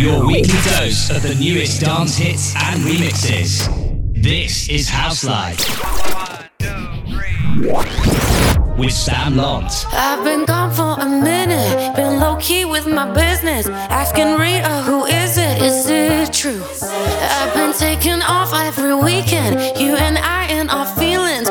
Your weekly dose of the newest dance hits and remixes. This is House Life. With Sam Londt. I've been gone for a minute, been low key with my business. Asking Rita, who is it? Is it true? I've been taking off every weekend, you and I and our feelings.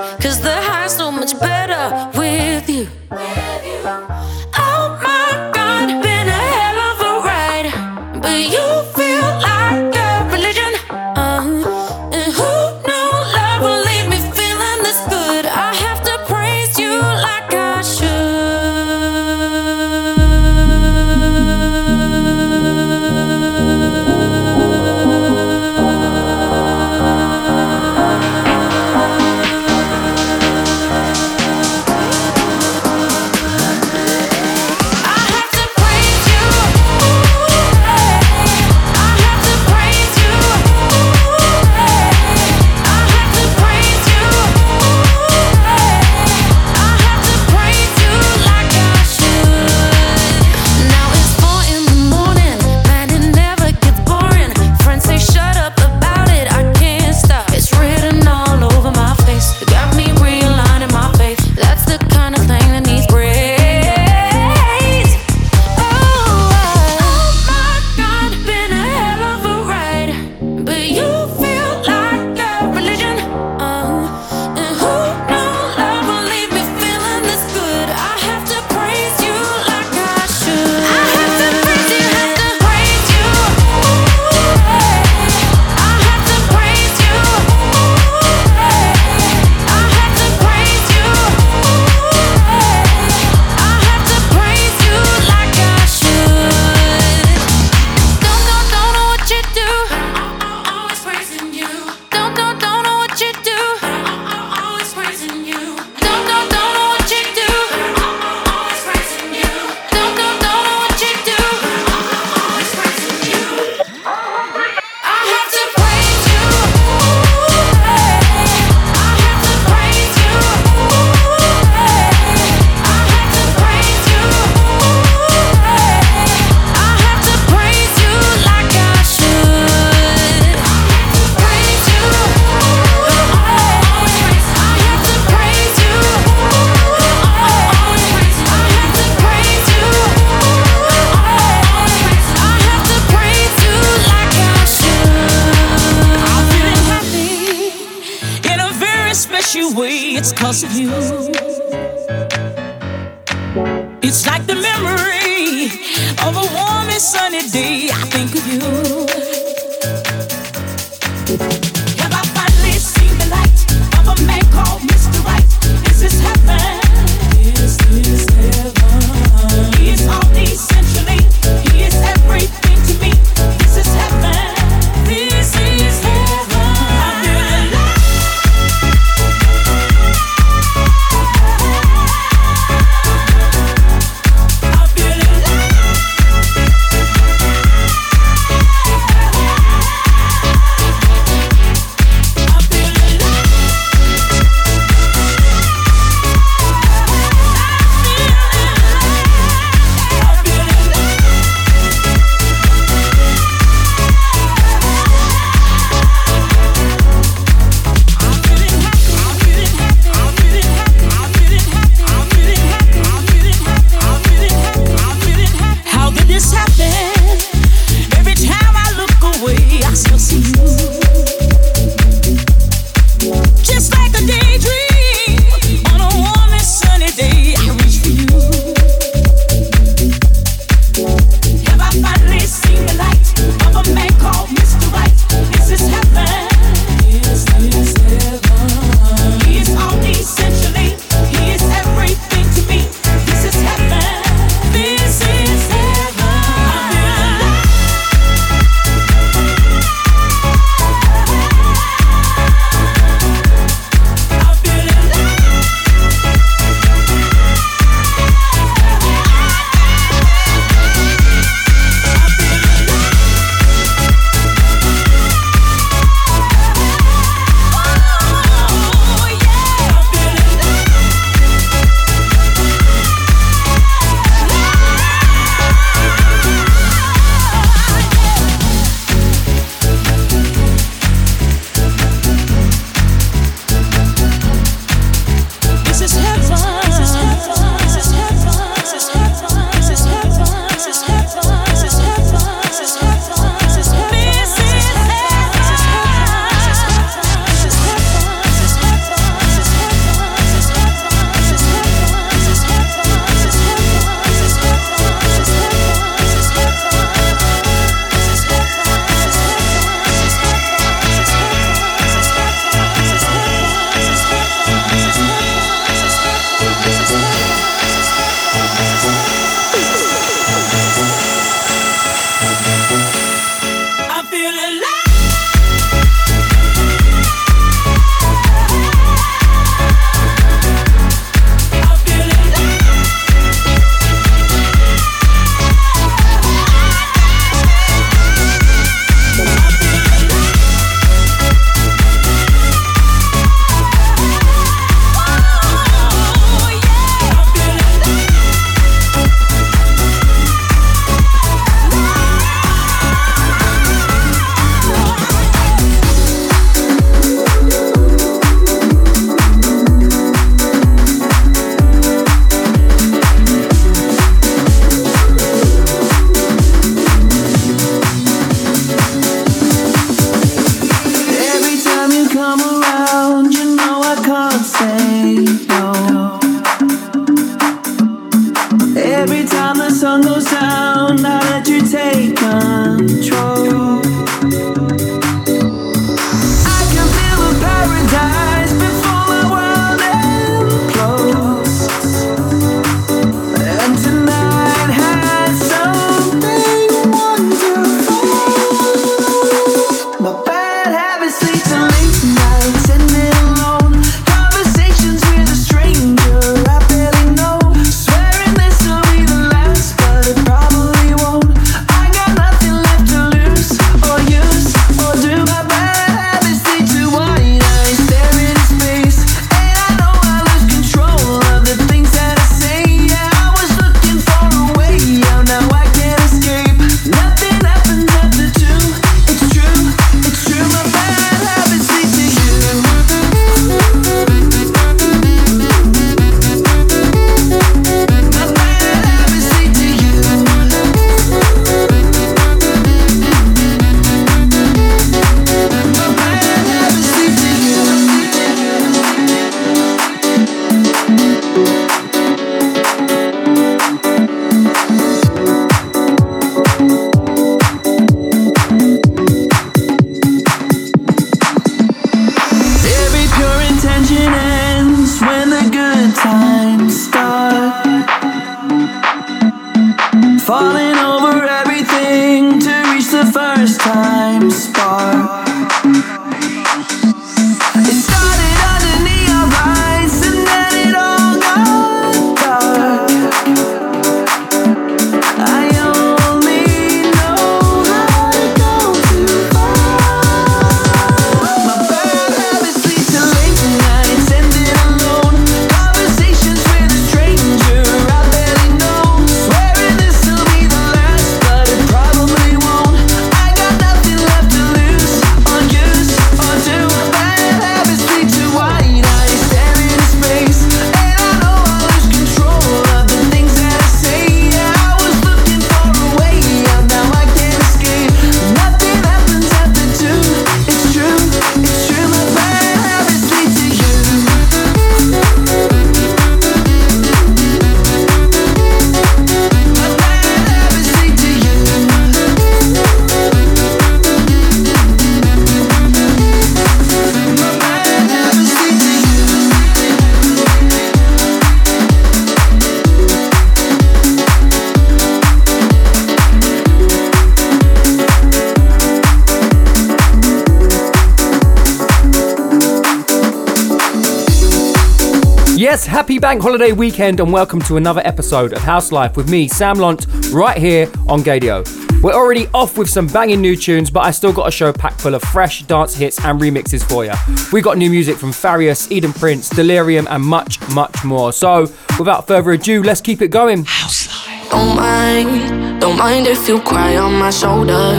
Yes, happy bank holiday weekend and welcome to another episode of House Life with me, Sam Londt, right here on Gaydio. We're already off with some banging new tunes, but I still got a show packed full of fresh dance hits and remixes for you. We got new music from Farius, Eden Prince, Delerium, and much, much more. So, without further ado, let's keep it going. House Life. Don't mind, don't mind if you cry on my shoulder.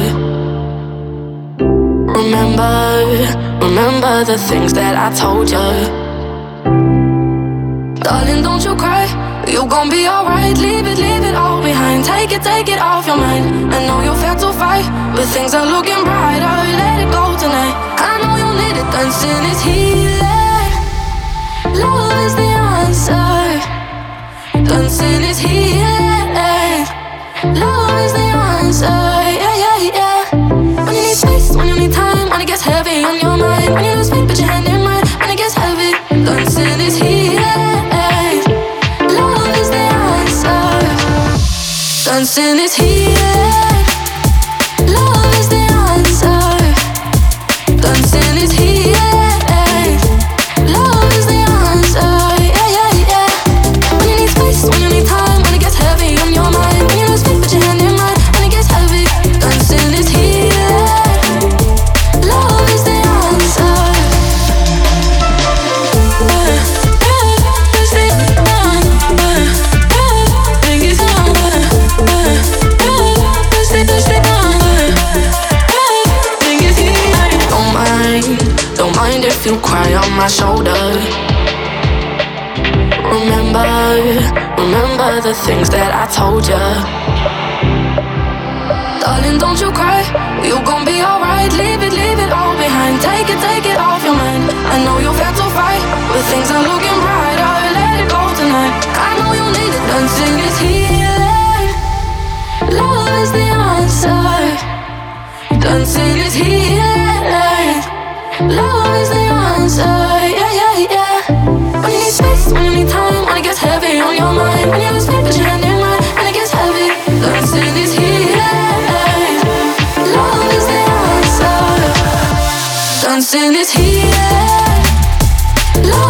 Remember, remember the things that I told you. Darling, don't you cry. You gon' be alright. Leave it, leave it all behind. Take it, take it off your mind. I know you fed to fight, but things are looking brighter. Let it go tonight. I know you need it. Dancing is healing. Love is the answer. Dancing is healing. Love is the answer. Yeah, yeah, yeah. When you need space, when you need time, when it gets heavy on your mind, when you lose faith, put your hand in mine. When it gets heavy, dancing is healing. Dancing is if you cry on my shoulder. Remember, remember the things that I told you. Darling, don't you cry, you' gonna be alright. Leave it, leave it all behind. Take it, take it off your mind. I know you've had to fight, but things are looking brighter. Let it go tonight. I know you need it, dancing is healing. Love is the answer. Dancing is healing. Dancing is healing. Love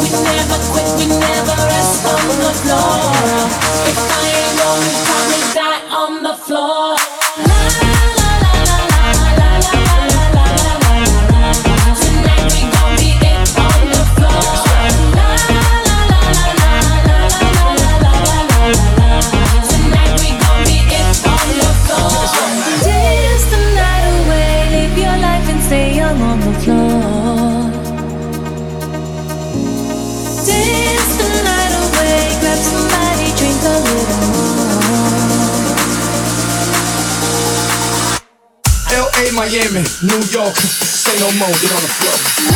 Miami, New York, say no more, get on the floor.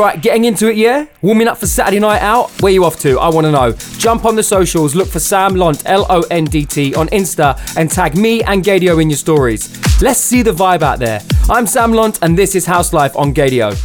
Right, getting into it, yeah? Warming up for Saturday night out? Where you off to? I want to know. Jump on the socials, look for Sam Londt, L O N D T, on Insta, and tag me and Gaydio in your stories. Let's see the vibe out there. I'm Sam Londt, and this is House Life on Gaydio.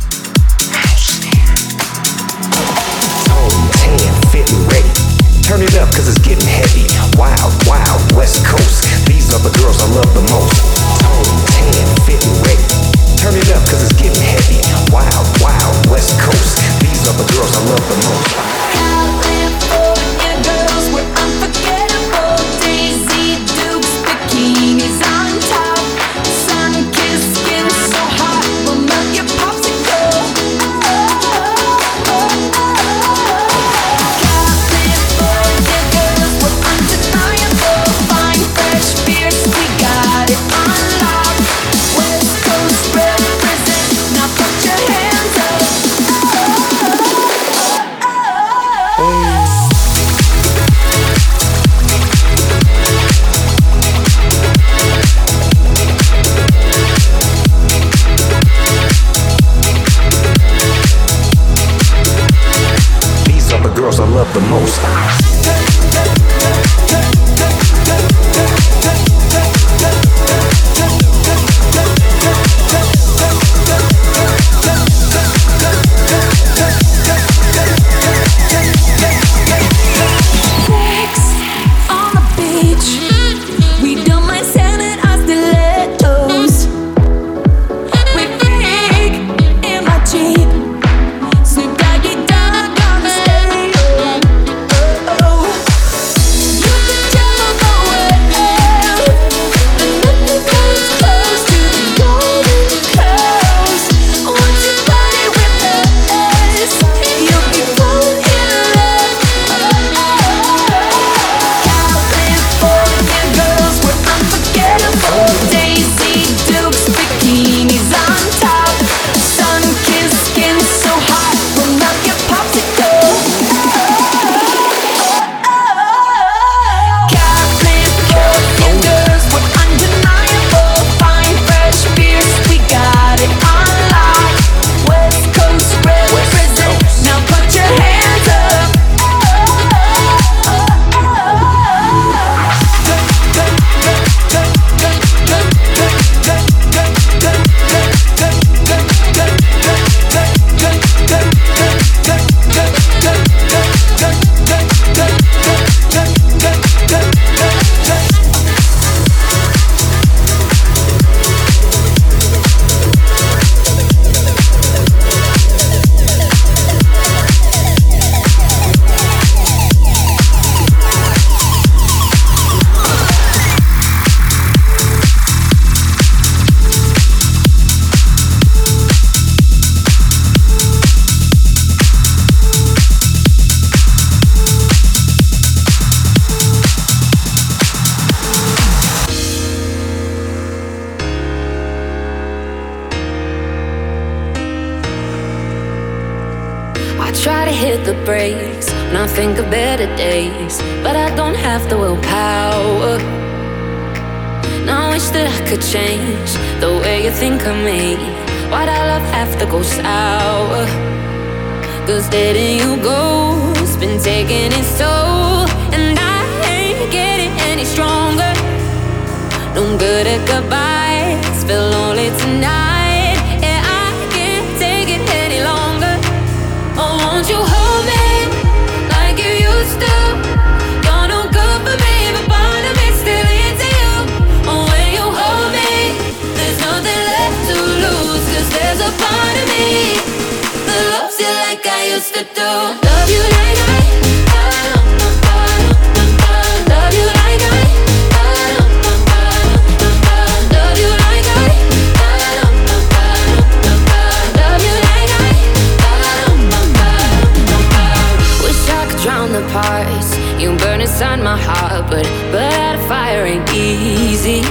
But a fire ain't easy.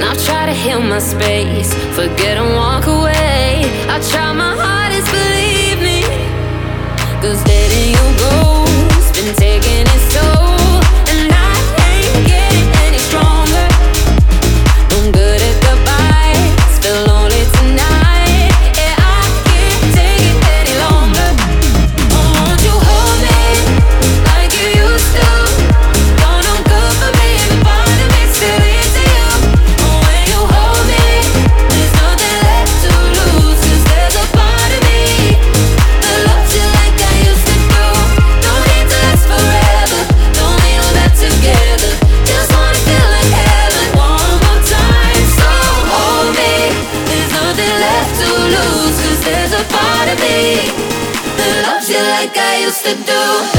Now try to heal my space, forget and walk away. I try my hardest, believe me. Cause letting you go. supposed to do?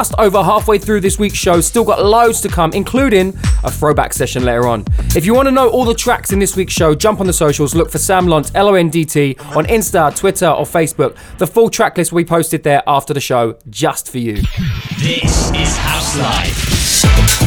just over halfway through this week's show. Still got loads to come, including a throwback session later on. If you want to know all the tracks in this week's show, jump on the socials, look for Sam Londt, L O N D T, on Insta, Twitter, or Facebook. The full track list we posted there after the show, just for you. This is House Life.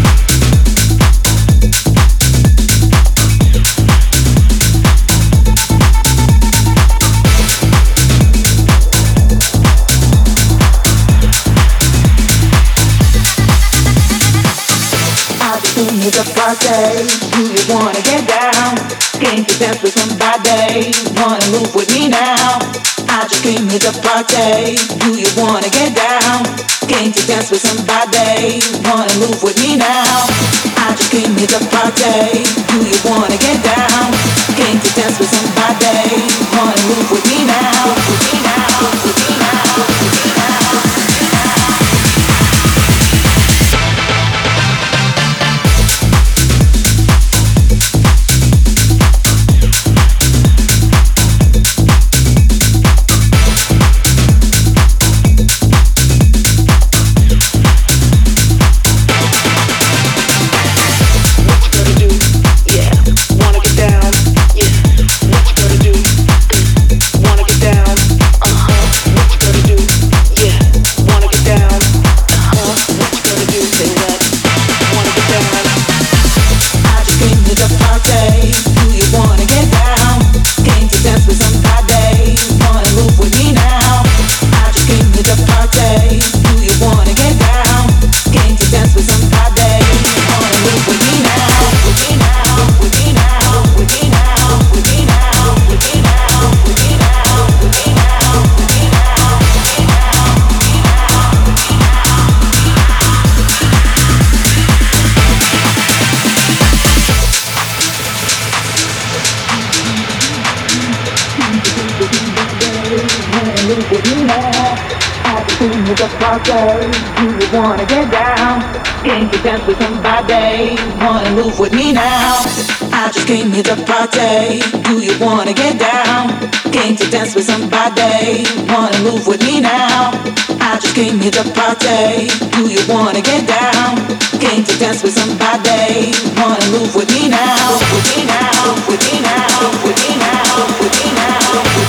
Soon as a Friday, do you wanna get down? Can't you dance with somebody? Wanna move with me now? I just came here to party. Do you wanna get down? Can't you dance with somebody? Wanna move with me now? I just came here to party. Do you wanna get down? Can't you dance with somebody? Wanna move with me now? With me now? With me now? Do you wanna get down? Came to dance with somebody, wanna move with me now? I just came here to party. Do you wanna get down? Came to dance with somebody, wanna move with me now? I just came here to party. Do you wanna get down? Came to dance with somebody, wanna move? With me now? With me now? With me now? With me now? With me now?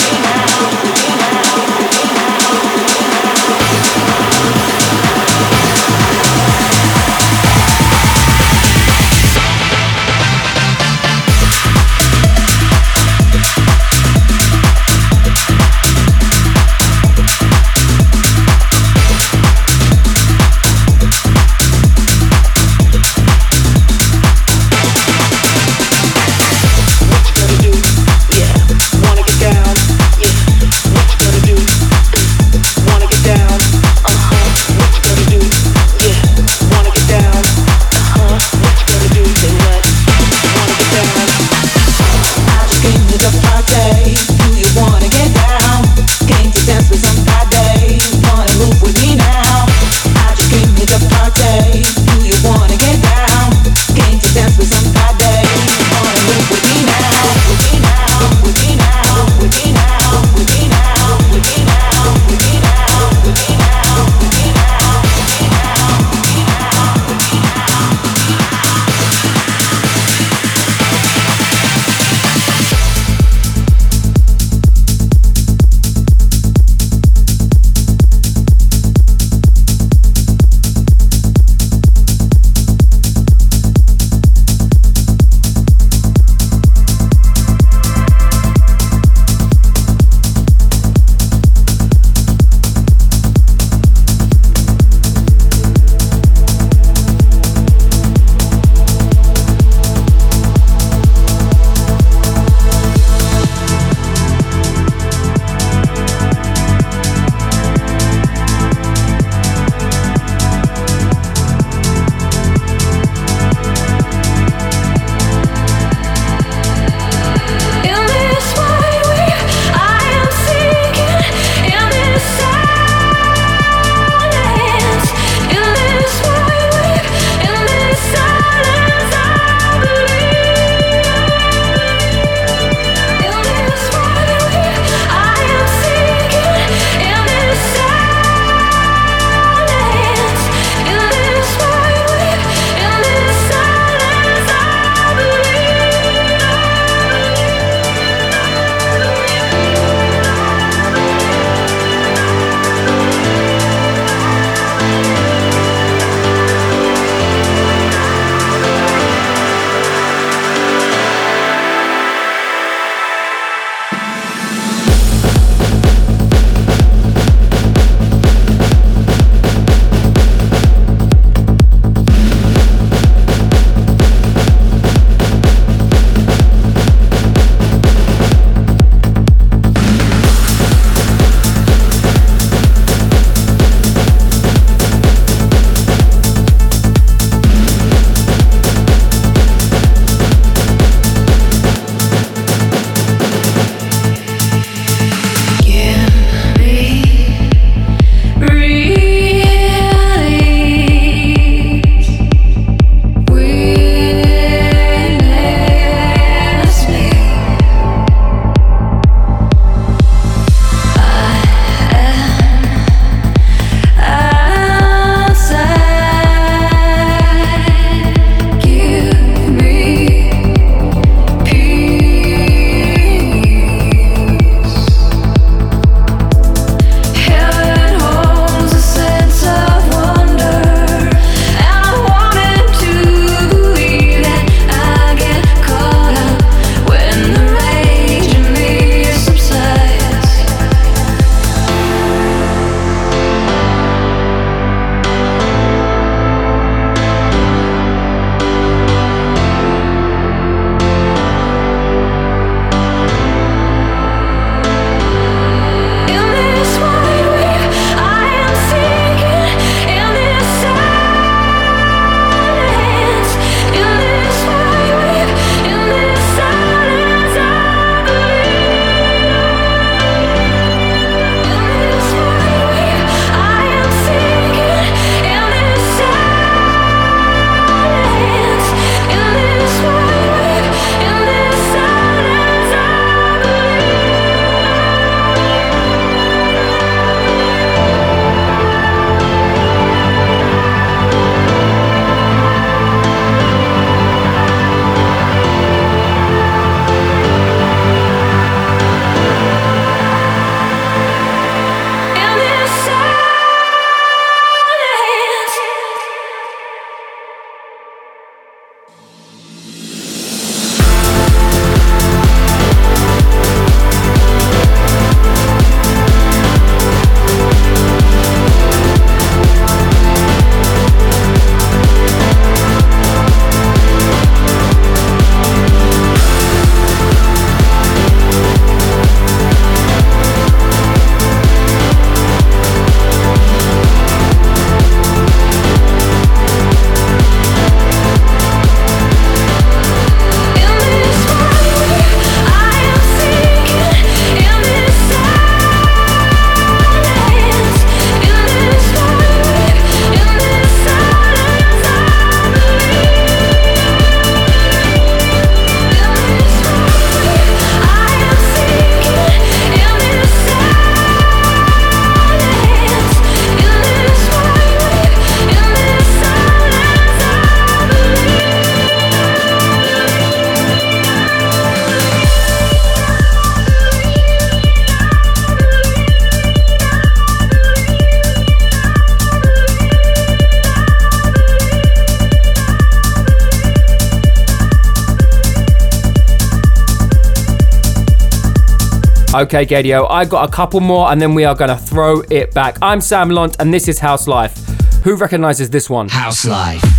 Okay, Gaydio, I got a couple more and then we are going to throw it back. I'm Sam Londt and this is House Life. Who recognizes this one? House Life.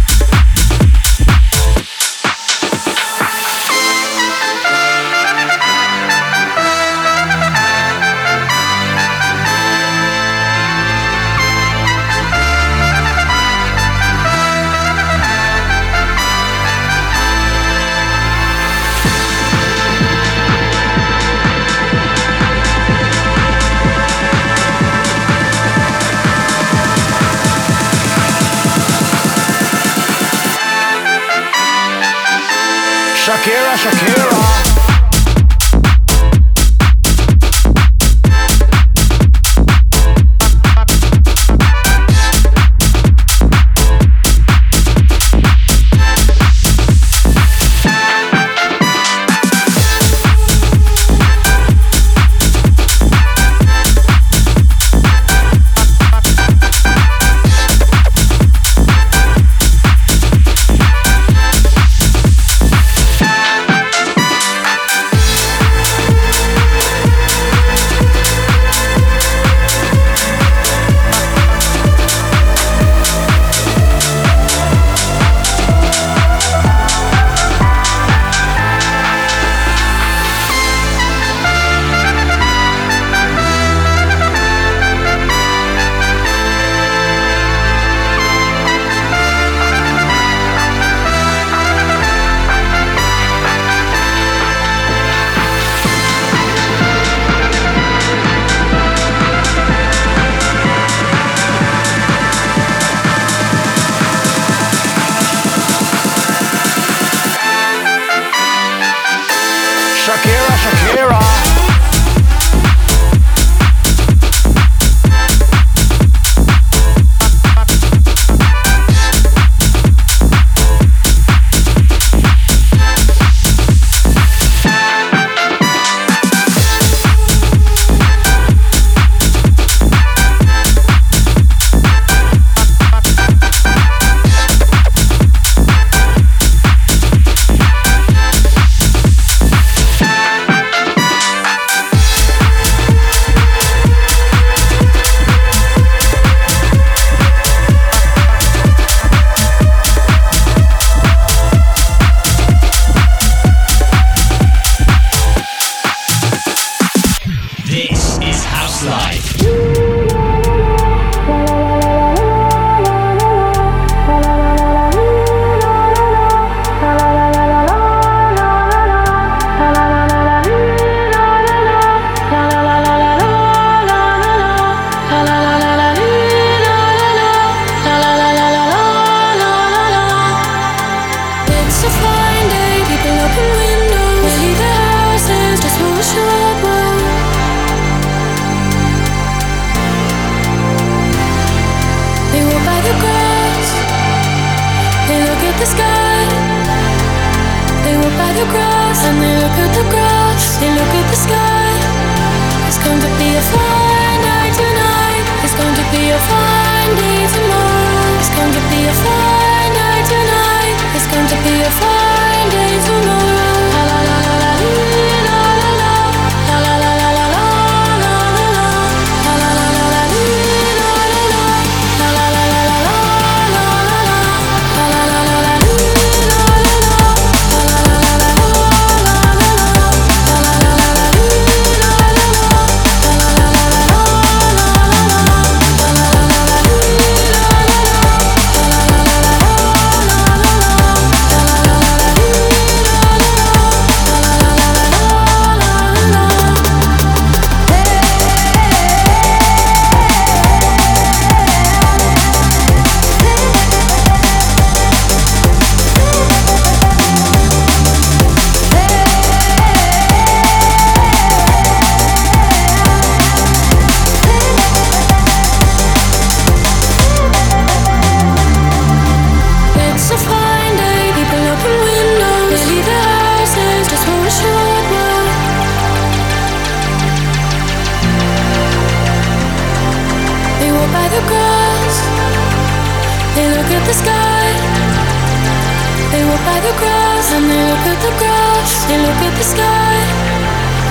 Still look at the sky.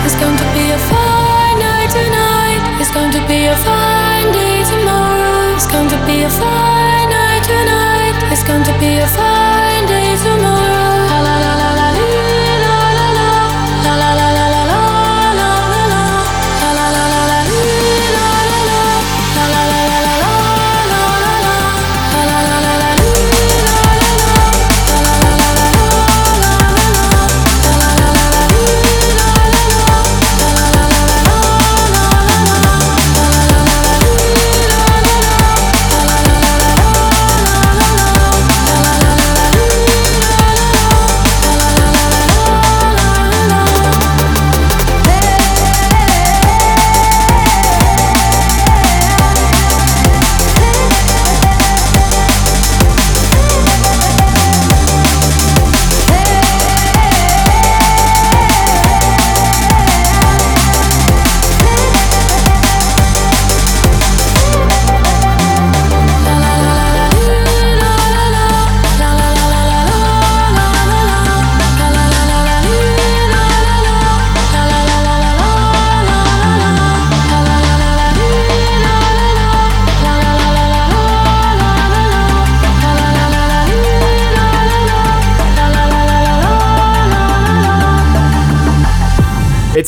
It's going to be a fine night tonight. It's going to be a fine day tomorrow. It's going to be a fine night tonight. It's going to be a fine day tomorrow.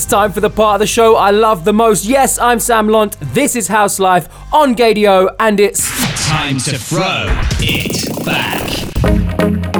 time for the part of the show I love the most. Yes, I'm Sam Londt. This is House Life on Gaydio, and it's time to throw it back.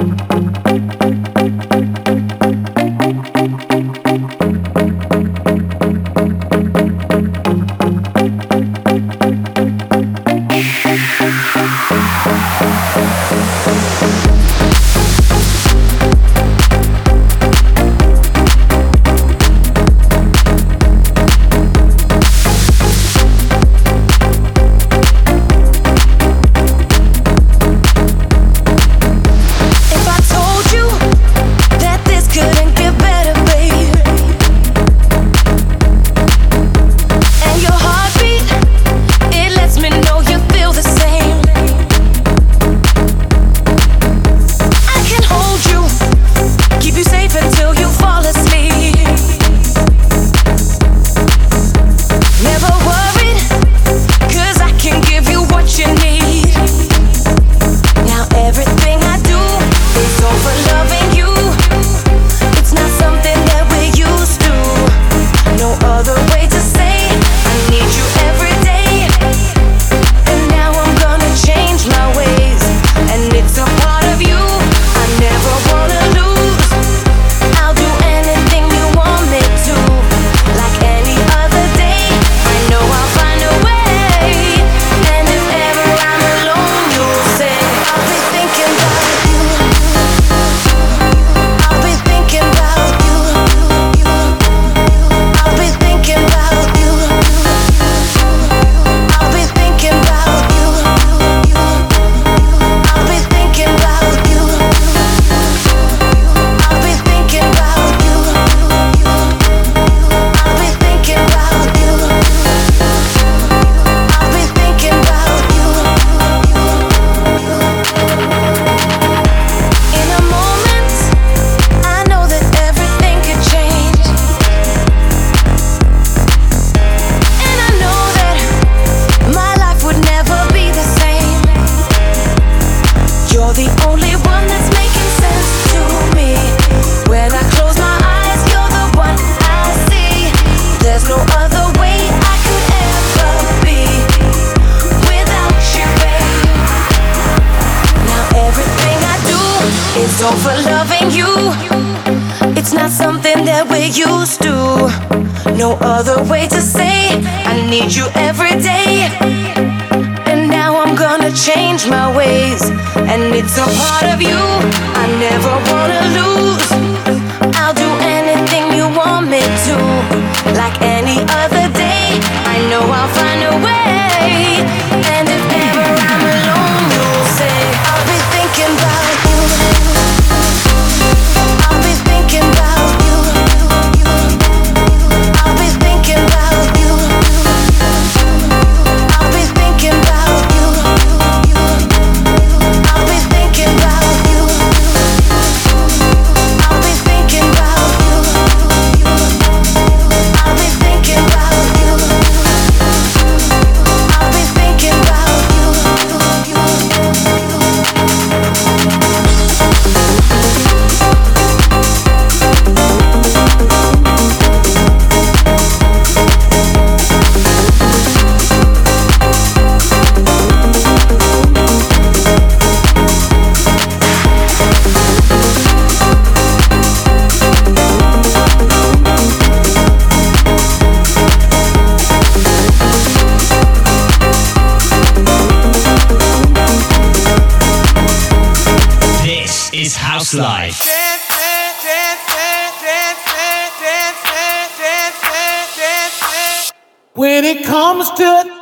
comes to it,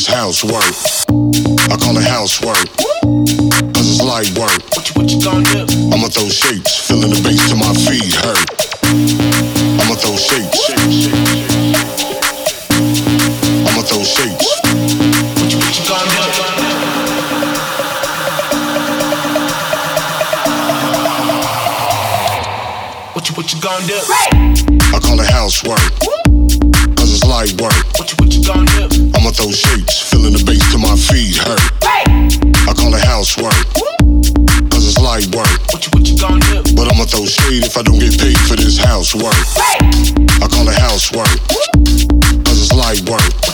is housework. I call it housework. Cause it's light work. What you, what you gonna do? I'ma throw shapes, filling the bass till my feet hurt. I'ma throw shapes. I'ma throw shapes. What you, what you gonna do? What you, what you gonna do? I call it housework. Cause it's light work. What you, what you gonna do? The bass my feet. I call it housework. It's light work. What you, what you gonna do? But I'ma throw shade if I don't get paid for this housework. I call it housework. Cause it's light work.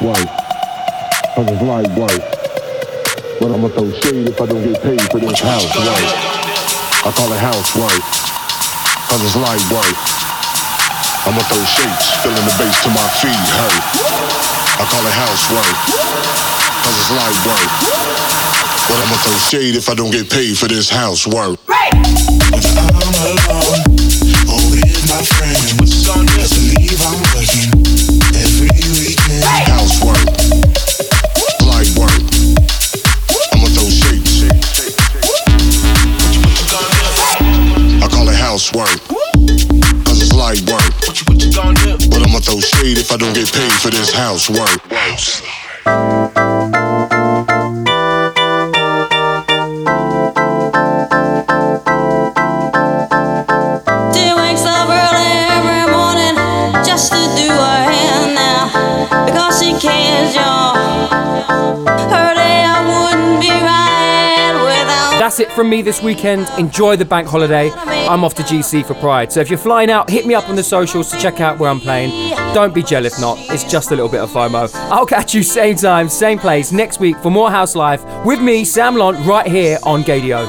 White, cause it's light white. But I'ma throw shade if I don't get paid for this house work. I call it house work. cause it's light white. I'ma throw shapes, filling the base to my feet hey. I call it house work. Cause it's light white. But I'ma throw shade if I don't get paid for this house work. Right. If I'm alone, only my friends, what's on? If I don't get paid for this housework. She wakes up early every morning just to do her hair now because she cares, y'all. Her day I wouldn't be right without. That's it from me this weekend. Enjoy the bank holiday. I'm off to GC for Pride. So if you're flying out, hit me up on the socials to check out where I'm playing. Don't be jealous, not. It's just a little bit of FOMO. I'll catch you same time, same place next week for more House Life with me, Sam Londt, right here on Gaydio.